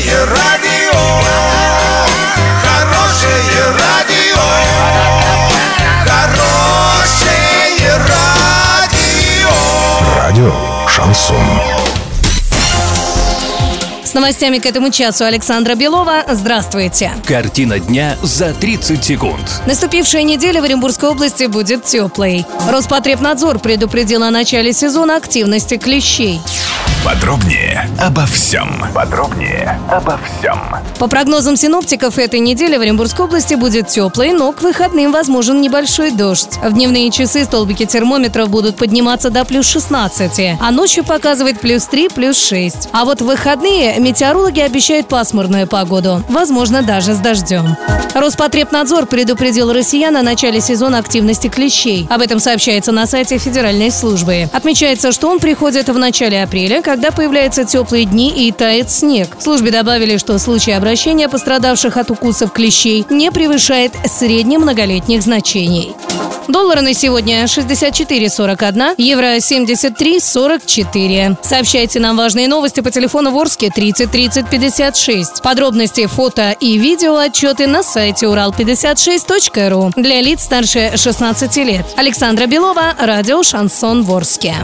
Хорошее радио, хорошее радио, хорошее радио. Радио Шансон. С новостями к этому часу Александра Белова. Здравствуйте. Картина дня за 30 секунд. Наступившая неделя в Оренбургской области будет теплой. Роспотребнадзор предупредил о начале сезона активности клещей. Подробнее обо всем. Подробнее обо всем. По прогнозам синоптиков, этой неделе в Оренбургской области будет теплой, но к выходным возможен небольшой дождь. В дневные часы столбики термометров будут подниматься до плюс 16, а ночью показывает плюс 3, плюс 6. А вот в выходные метеорологи обещают пасмурную погоду, возможно, даже с дождем. Роспотребнадзор предупредил россиян о начале сезона активности клещей. Об этом сообщается на сайте Федеральной службы. Отмечается, что он приходит в начале апреля, когда появляются теплые дни и тает снег. В службе добавили, что случай обращения пострадавших от укусов клещей не превышает среднемноголетних значений. Доллары на сегодня 64,41, евро 73,44. Сообщайте нам важные новости по телефону Ворске 30 30 56. Подробности, фото и видео отчеты на сайте урал56.ру для лиц старше 16 лет. Александра Белова, радио «Шансон Ворске».